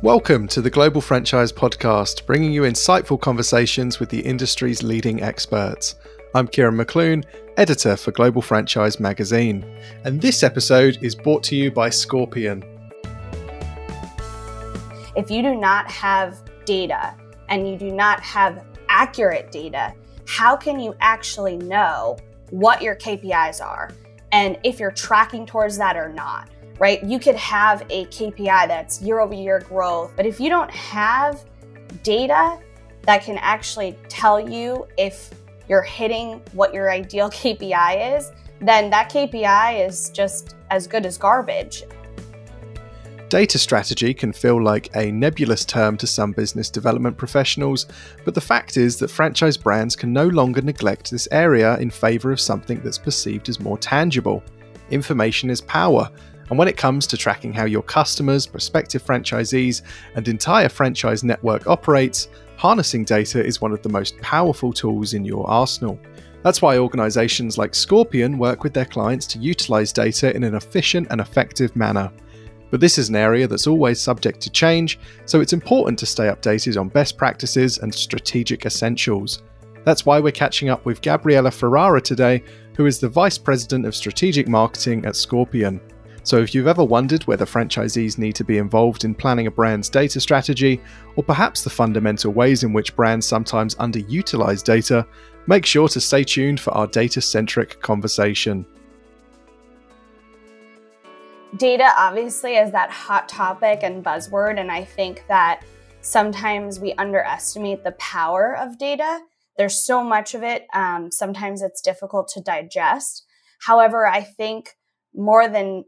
Welcome to the Global Franchise Podcast, bringing you insightful conversations with the industry's leading experts. I'm Kieran McClune, editor for Global Franchise Magazine, and this episode is brought to you by Scorpion. If you do not have data and you do not have accurate data, how can you actually know what your KPIs are and if you're tracking towards that or not? Right? You could have a KPI that's year over year growth, but if you don't have data that can actually tell you if you're hitting what your ideal KPI is, then that KPI is just as good as garbage. Data strategy can feel like a nebulous term to some business development professionals, but the fact is that franchise brands can no longer neglect this area in favour of something that's perceived as more tangible. Information is power, and when it comes to tracking how your customers, prospective franchisees, and entire franchise network operates, harnessing data is one of the most powerful tools in your arsenal. That's why organizations like Scorpion work with their clients to utilize data in an efficient and effective manner. But this is an area that's always subject to change, so it's important to stay updated on best practices and strategic essentials. That's why we're catching up with Gabriella Ferrara today, who is the Vice President of Strategic Marketing at Scorpion. So, if you've ever wondered whether franchisees need to be involved in planning a brand's data strategy, or perhaps the fundamental ways in which brands sometimes underutilize data, make sure to stay tuned for our data centric conversation. Data obviously is that hot topic and buzzword, and I think that sometimes we underestimate the power of data. There's so much of it, um, sometimes it's difficult to digest. However, I think more than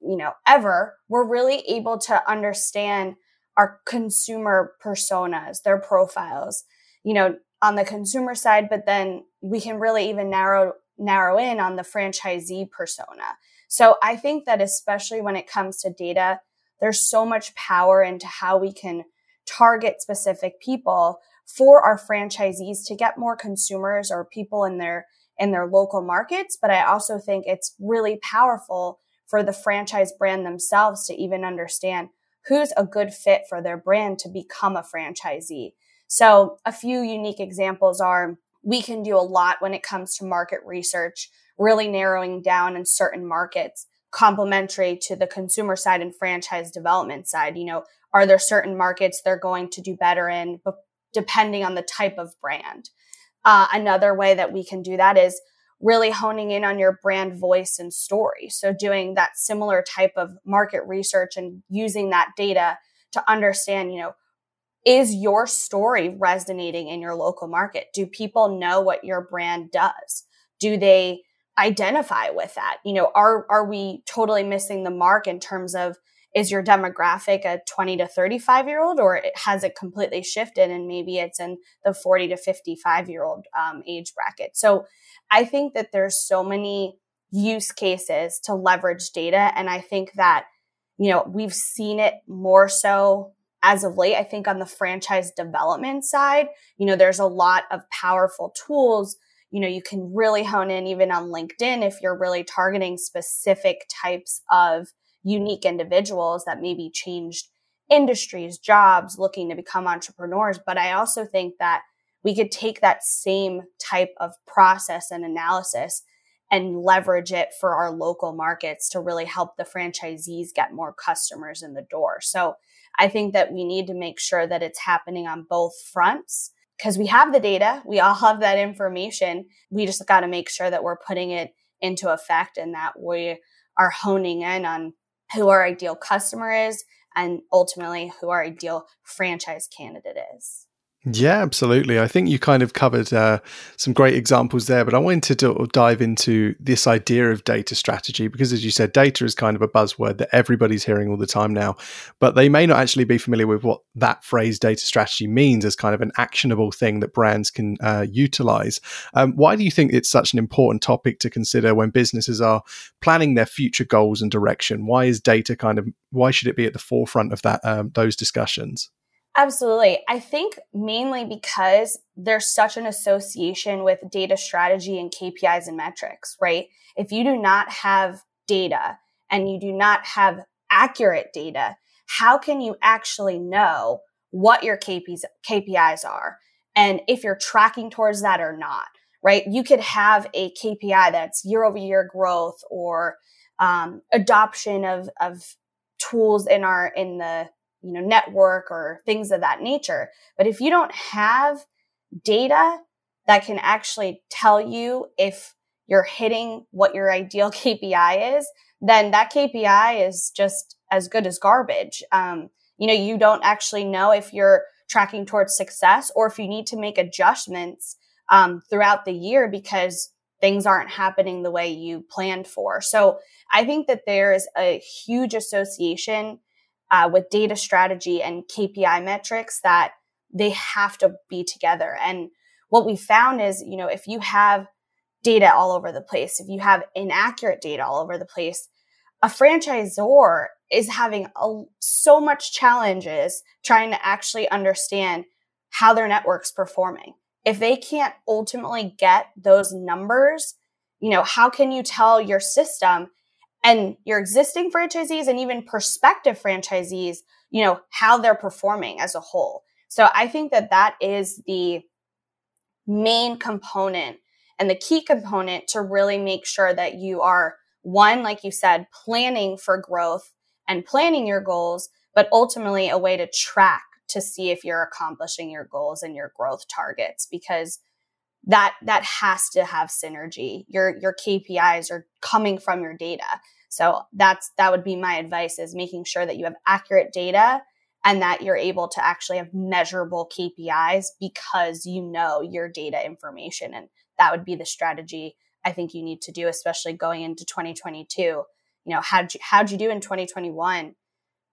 you know, ever, we're really able to understand our consumer personas, their profiles, you know, on the consumer side, but then we can really even narrow narrow in on the franchisee persona. So I think that especially when it comes to data, there's so much power into how we can target specific people for our franchisees to get more consumers or people in their in their local markets, but I also think it's really powerful for the franchise brand themselves to even understand who's a good fit for their brand to become a franchisee. So a few unique examples are we can do a lot when it comes to market research, really narrowing down in certain markets complementary to the consumer side and franchise development side. You know, are there certain markets they're going to do better in depending on the type of brand? Uh, another way that we can do that is really honing in on your brand voice and story. So doing that similar type of market research and using that data to understand, you know, is your story resonating in your local market? Do people know what your brand does? Do they identify with that? You know, are are we totally missing the mark in terms of is your demographic a 20 to 35 year old or has it completely shifted and maybe it's in the 40 to 55 year old um, age bracket so I think that there's so many use cases to leverage data. And I think that, you know, we've seen it more so as of late. I think on the franchise development side, you know, there's a lot of powerful tools. You know, you can really hone in even on LinkedIn if you're really targeting specific types of unique individuals that maybe changed industries, jobs, looking to become entrepreneurs. But I also think that we could take that same type of process and analysis and leverage it for our local markets to really help the franchisees get more customers in the door. So I think that we need to make sure that it's happening on both fronts because we have the data, we all have that information. We just got to make sure that we're putting it into effect and that we are honing in on who our ideal customer is and ultimately who our ideal franchise candidate is. Yeah, absolutely. I think you kind of covered uh, some great examples there, but I wanted to dive into this idea of data strategy because, as you said, data is kind of a buzzword that everybody's hearing all the time now, but they may not actually be familiar with what that phrase data strategy means as kind of an actionable thing that brands can uh, utilize. Um, why do you think it's such an important topic to consider when businesses are planning their future goals and direction? Why is data kind of why should it be at the forefront of that um, those discussions? Absolutely. I think mainly because there's such an association with data strategy and KPIs and metrics, right? If you do not have data and you do not have accurate data, how can you actually know what your KPIs, KPIs are and if you're tracking towards that or not, right? You could have a KPI that's year over year growth or um, adoption of, of tools in our, in the, you know, network or things of that nature. But if you don't have data that can actually tell you if you're hitting what your ideal KPI is, then that KPI is just as good as garbage. Um, you know, you don't actually know if you're tracking towards success or if you need to make adjustments um, throughout the year because things aren't happening the way you planned for. So I think that there is a huge association uh, with data strategy and KPI metrics that they have to be together. And what we found is, you know, if you have data all over the place, if you have inaccurate data all over the place, a franchisor is having a, so much challenges trying to actually understand how their network's performing. If they can't ultimately get those numbers, you know, how can you tell your system and your existing franchisees and even prospective franchisees, you know, how they're performing as a whole? So I think that that is the main component and the key component to really make sure that you are one, like you said, planning for growth and planning your goals, but ultimately a way to track to see if you're accomplishing your goals and your growth targets because that that has to have synergy. Your your KPIs are coming from your data. So that's that would be my advice is making sure that you have accurate data and that you're able to actually have measurable KPIs because you know your data information and that would be the strategy I think you need to do especially going into 2022 you know, how'd you, how'd you do in 2021?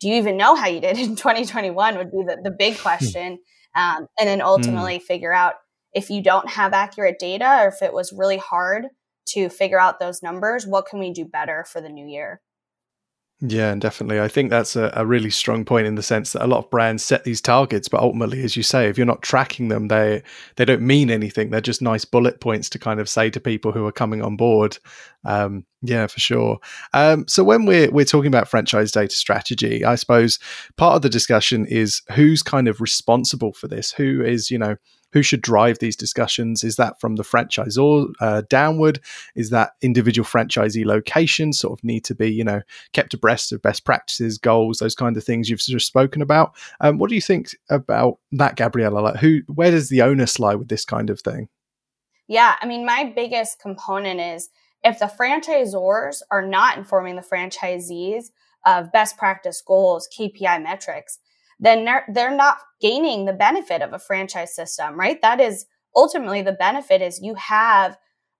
Do you even know how you did in 2021 would be the, the big hmm. question. Um, and then ultimately mm. figure out if you don't have accurate data or if it was really hard to figure out those numbers, what can we do better for the new year? Yeah, and definitely. I think that's a, a, really strong point in the sense that a lot of brands set these targets, but ultimately, as you say, if you're not tracking them, they they don't mean anything. They're just nice bullet points to kind of say to people who are coming on board. Um, yeah, for sure. Um, so when we're we're talking about franchise data strategy, I suppose part of the discussion is who's kind of responsible for this. Who is you know who should drive these discussions? Is that from the franchisor uh, downward? Is that individual franchisee locations sort of need to be, you know, kept abreast of best practices, goals, those kind of things you've just spoken about? Um, what do you think about that, Gabriella? Like, who, where does the onus lie with this kind of thing? Yeah, I mean, my biggest component is if the franchisors are not informing the franchisees of best practice goals, KPI metrics, then they're, they're not gaining the benefit of a franchise system, right? That is ultimately the benefit is you have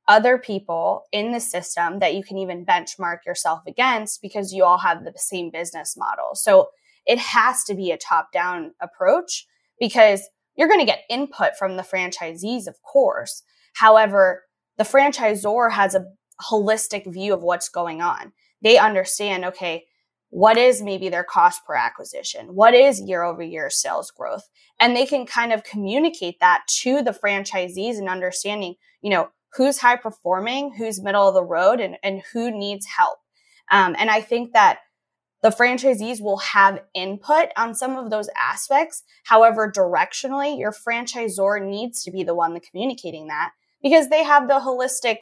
other people in the system that you can even benchmark yourself against because you all have the same business model. So it has to be a top down approach because you're going to get input from the franchisees, of course. However, the franchisor has a holistic view of what's going on. They understand, okay, what is maybe their cost per acquisition? What is year over year sales growth? And they can kind of communicate that to the franchisees and understanding, you know, who's high performing, who's middle of the road, and, and who needs help. Um, and I think that the franchisees will have input on some of those aspects. However, directionally, your franchisor needs to be the one communicating that because they have the holistic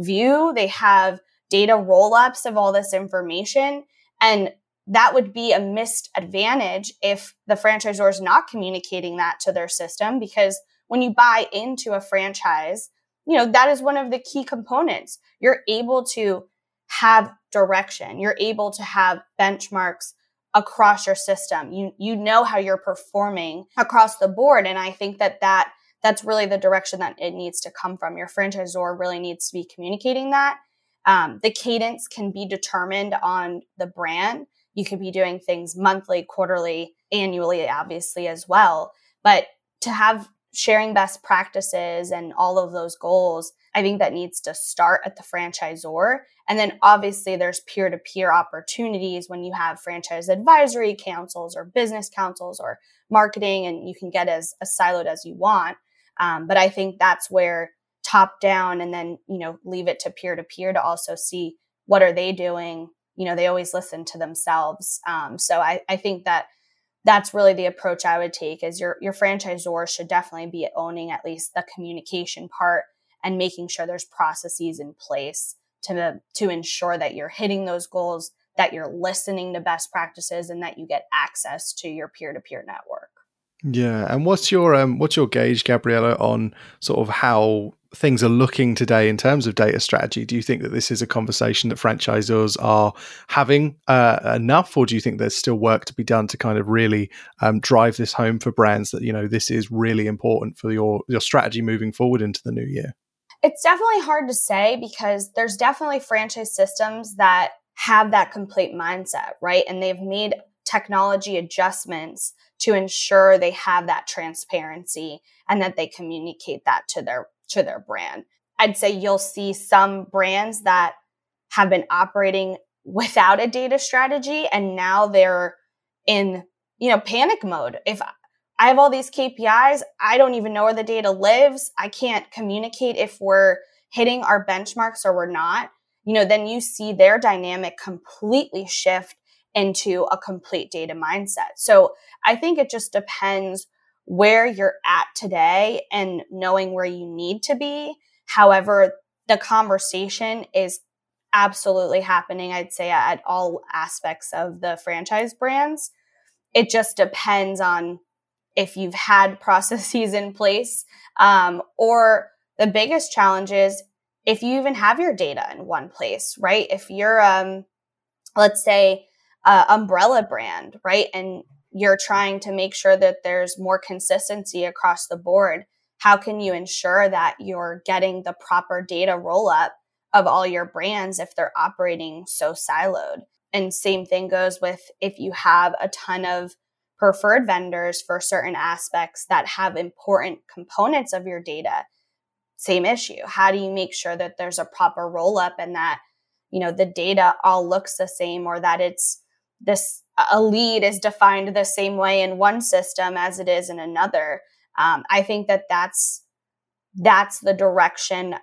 view, they have data roll ups of all this information. And that would be a missed advantage if the franchisor is not communicating that to their system because when you buy into a franchise, you know, that is one of the key components. You're able to have direction. You're able to have benchmarks across your system. You you know how you're performing across the board and I think that that that's really the direction that it needs to come from. Your franchisor really needs to be communicating that um, the cadence can be determined on the brand. You could be doing things monthly, quarterly, annually, obviously, as well. But to have sharing best practices and all of those goals, I think that needs to start at the franchisor. And then obviously there's peer to peer opportunities when you have franchise advisory councils or business councils or marketing, and you can get as, as siloed as you want. Um, but I think that's where top down and then you know leave it to peer to peer to also see what are they doing you know, they always listen to themselves. Um, so I, I think that that's really the approach I would take is your your franchisor should definitely be owning at least the communication part and making sure there's processes in place to to ensure that you're hitting those goals, that you're listening to best practices and that you get access to your peer-to-peer network. Yeah, and what's your um what's your gauge Gabriella on sort of how things are looking today in terms of data strategy? Do you think that this is a conversation that franchisors are having uh, enough, or do you think there's still work to be done to kind of really um, drive this home for brands that you know this is really important for your your strategy moving forward into the new year? It's definitely hard to say because there's definitely franchise systems that have that complete mindset, right? And they've made technology adjustments to ensure they have that transparency and that they communicate that to their to their brand. I'd say you'll see some brands that have been operating without a data strategy and now they're in, you know, panic mode. If I have all these KPIs, I don't even know where the data lives. I can't communicate if we're hitting our benchmarks or we're not. You know, then you see their dynamic completely shift into a complete data mindset. So I think it just depends where you're at today and knowing where you need to be. However, the conversation is absolutely happening, I'd say, at all aspects of the franchise brands. It just depends on if you've had processes in place um, or the biggest challenge is if you even have your data in one place right if you're um, let's say uh, umbrella brand right and you're trying to make sure that there's more consistency across the board, how can you ensure that you're getting the proper data roll up of all your brands if they're operating so siloed? And same thing goes with if you have a ton of preferred vendors for certain aspects that have important components of your data. Same issue. How do you make sure that there's a proper roll up and that, you know, the data all looks the same or that it's this a lead is defined the same way in one system as it is in another. Um, I think that that's that's the direction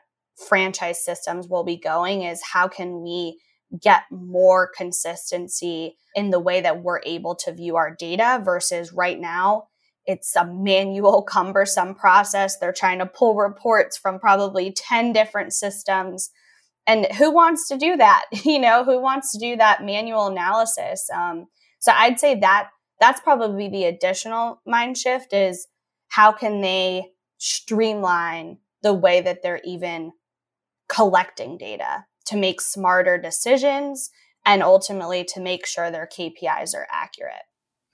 franchise systems will be going. Is how can we get more consistency in the way that we're able to view our data versus right now it's a manual cumbersome process they're trying to pull reports from probably 10 different systems and who wants to do that you know who wants to do that manual analysis um, so i'd say that that's probably the additional mind shift is how can they streamline the way that they're even collecting data to make smarter decisions and ultimately to make sure their KPIs are accurate.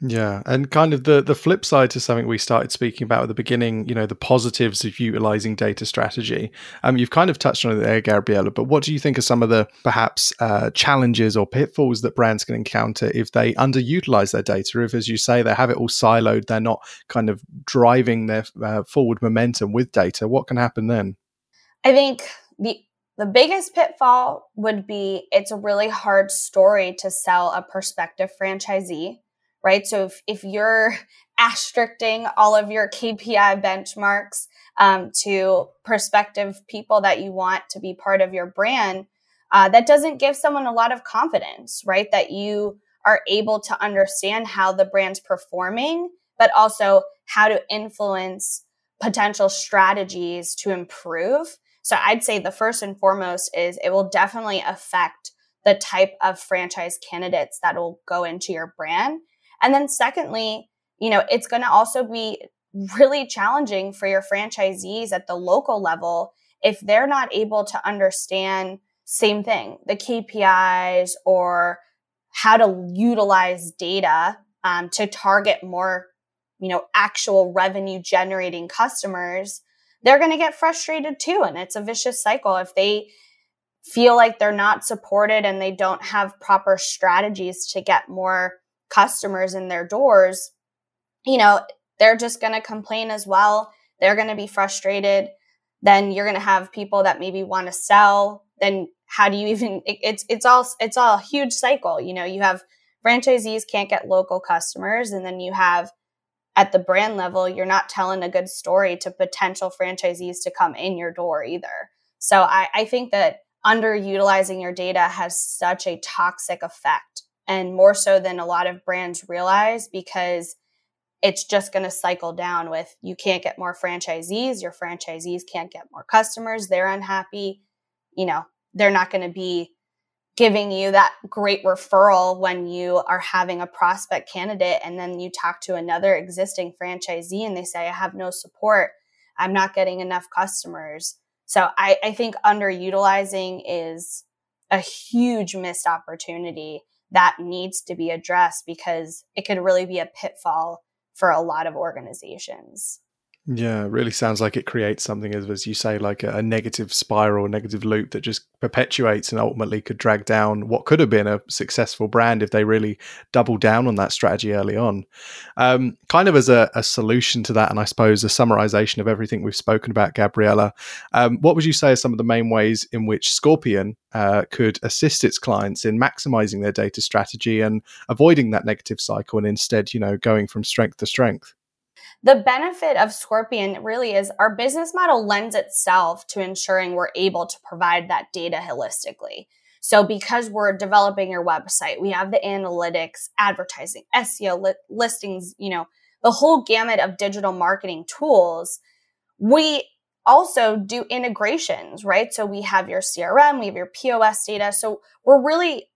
Yeah, and kind of the the flip side to something we started speaking about at the beginning, you know, the positives of utilizing data strategy. Um, you've kind of touched on it there, Gabriella. But what do you think are some of the perhaps uh, challenges or pitfalls that brands can encounter if they underutilize their data? If, as you say, they have it all siloed, they're not kind of driving their uh, forward momentum with data. What can happen then? I think the the biggest pitfall would be it's a really hard story to sell a prospective franchisee right? So if, if you're asterisking all of your KPI benchmarks um, to prospective people that you want to be part of your brand, uh, that doesn't give someone a lot of confidence, right? That you are able to understand how the brand's performing, but also how to influence potential strategies to improve. So I'd say the first and foremost is it will definitely affect the type of franchise candidates that will go into your brand and then secondly, you know, it's going to also be really challenging for your franchisees at the local level if they're not able to understand same thing, the KPIs or how to utilize data um, to target more, you know, actual revenue generating customers, they're going to get frustrated too. And it's a vicious cycle. If they feel like they're not supported and they don't have proper strategies to get more customers in their doors, you know, they're just going to complain as well. They're going to be frustrated. Then you're going to have people that maybe want to sell. Then how do you even it, it's it's all it's all a huge cycle. You know, you have franchisees can't get local customers and then you have at the brand level, you're not telling a good story to potential franchisees to come in your door either. So I, I think that underutilizing your data has such a toxic effect and more so than a lot of brands realize because it's just going to cycle down with you can't get more franchisees your franchisees can't get more customers they're unhappy you know they're not going to be giving you that great referral when you are having a prospect candidate and then you talk to another existing franchisee and they say i have no support. I'm not getting enough customers. So i, I think underutilizing is a huge missed opportunity that needs to be addressed because it could really be a pitfall for a lot of organizations. Yeah, it really sounds like it creates something, as, as you say, like a, a negative spiral, a negative loop that just perpetuates and ultimately could drag down what could have been a successful brand if they really doubled down on that strategy early on. Um, kind of as a, a, solution to that, and I suppose a summarization of everything we've spoken about, Gabriella, um, what would you say are some of the main ways in which Scorpion uh, could assist its clients in maximizing their data strategy and avoiding that negative cycle and instead, you know, going from strength to strength? The benefit of Scorpion really is our business model lends itself to ensuring we're able to provide that data holistically. So, because we're developing your website, we have the analytics, advertising, SEO, li- listings, you know, the whole gamut of digital marketing tools. We also do integrations, right? So, we have your CRM, we have your POS data. So, we're really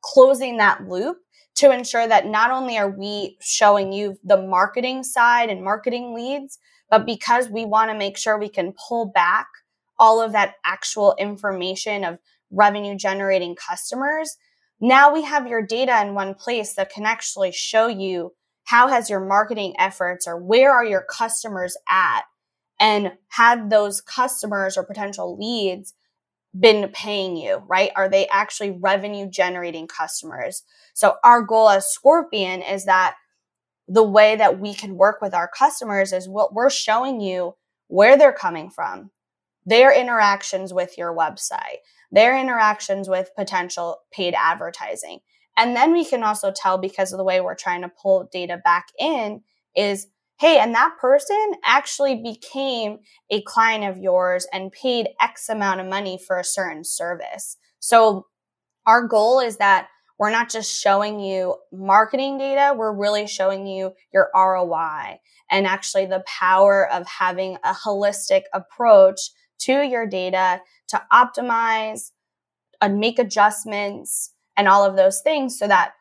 closing that loop to ensure that not only are we showing you the marketing side and marketing leads, but because we want to make sure we can pull back all of that actual information of revenue generating customers, now we have your data in one place that can actually show you how has your marketing efforts or where are your customers at and had those customers or potential leads been paying you, right? Are they actually revenue generating customers? So our goal as Scorpion is that the way that we can work with our customers is what we're showing you where they're coming from, their interactions with your website, their interactions with potential paid advertising. And then we can also tell because of the way we're trying to pull data back in is hey, and that person actually became a client of yours and paid X amount of money for a certain service. So our goal is that we're not just showing you marketing data, we're really showing you your ROI and actually the power of having a holistic approach to your data to optimize and make adjustments and all of those things so that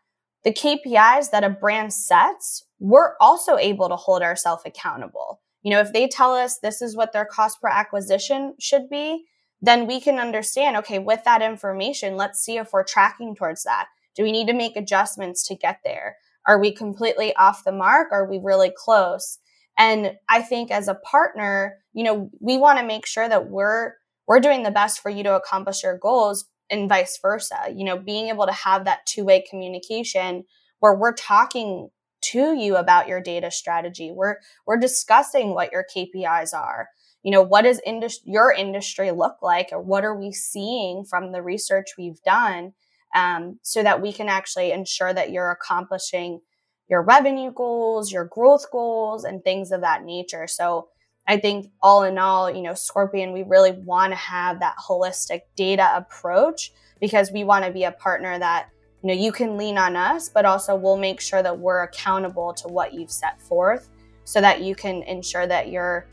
the KPIs that a brand sets we're also able to hold ourselves accountable. You know, if they tell us this is what their cost per acquisition should be, then we can understand, okay, with that information, let's see if we're tracking towards that. Do we need to make adjustments to get there? Are we completely off the mark? Are we really close? And I think as a partner, you know, we want to make sure that we're we're doing the best for you to accomplish your goals and vice versa. You know, being able to have that two-way communication where we're talking to you about your data strategy. We're we're discussing what your KPIs are. You know, what does indus- your industry look like, or what are we seeing from the research we've done, um, so that we can actually ensure that you're accomplishing your revenue goals, your growth goals, and things of that nature. So I think all in all, you know, Scorpion, we really want to have that holistic data approach because we want to be a partner that you know you can lean on us but also we'll make sure that we're accountable to what you've set forth so that you can ensure that you're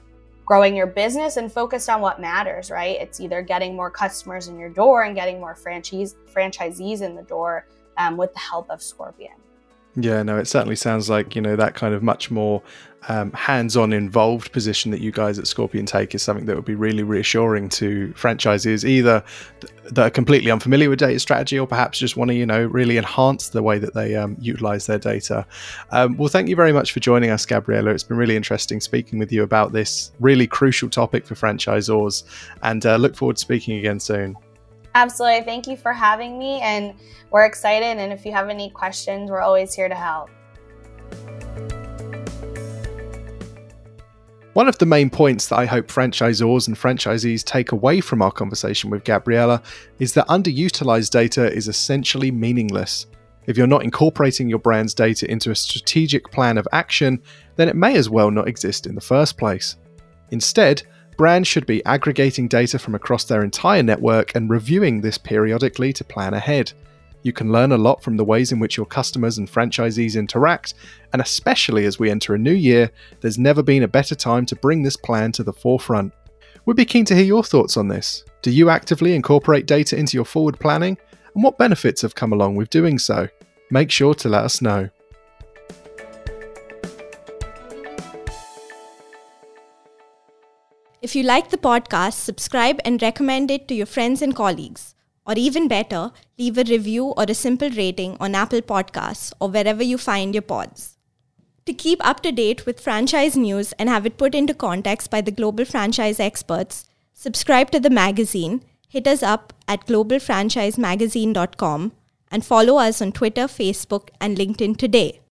growing your business and focused on what matters right? It's either getting more customers in your door and getting more franchise franchisees in the door um, with the help of scorpion yeah, no, it certainly sounds like, you know, that kind of much more um, hands on involved position that you guys at Scorpion take is something that would be really reassuring to franchises, either that are completely unfamiliar with data strategy or perhaps just want to, you know, really enhance the way that they um, utilize their data. Um, well, thank you very much for joining us, Gabriella. It's been really interesting speaking with you about this really crucial topic for franchisors and uh, look forward to speaking again soon. Absolutely. Thank you for having me. And we're excited. And if you have any questions, we're always here to help. One of the main points that I hope franchisors and franchisees take away from our conversation with Gabriella is that underutilized data is essentially meaningless. If you're not incorporating your brand's data into a strategic plan of action, then it may as well not exist in the first place. Instead, Brands should be aggregating data from across their entire network and reviewing this periodically to plan ahead. You can learn a lot from the ways in which your customers and franchisees interact, and especially as we enter a new year, there's never been a better time to bring this plan to the forefront. We'd be keen to hear your thoughts on this. Do you actively incorporate data into your forward planning? And what benefits have come along with doing so? Make sure to let us know. If you like the podcast, subscribe and recommend it to your friends and colleagues. Or even better, leave a review or a simple rating on Apple Podcasts or wherever you find your pods. To keep up to date with franchise news and have it put into context by the global franchise experts, subscribe to the magazine, hit us up at globalfranchisemagazine.com, and follow us on Twitter, Facebook, and LinkedIn today.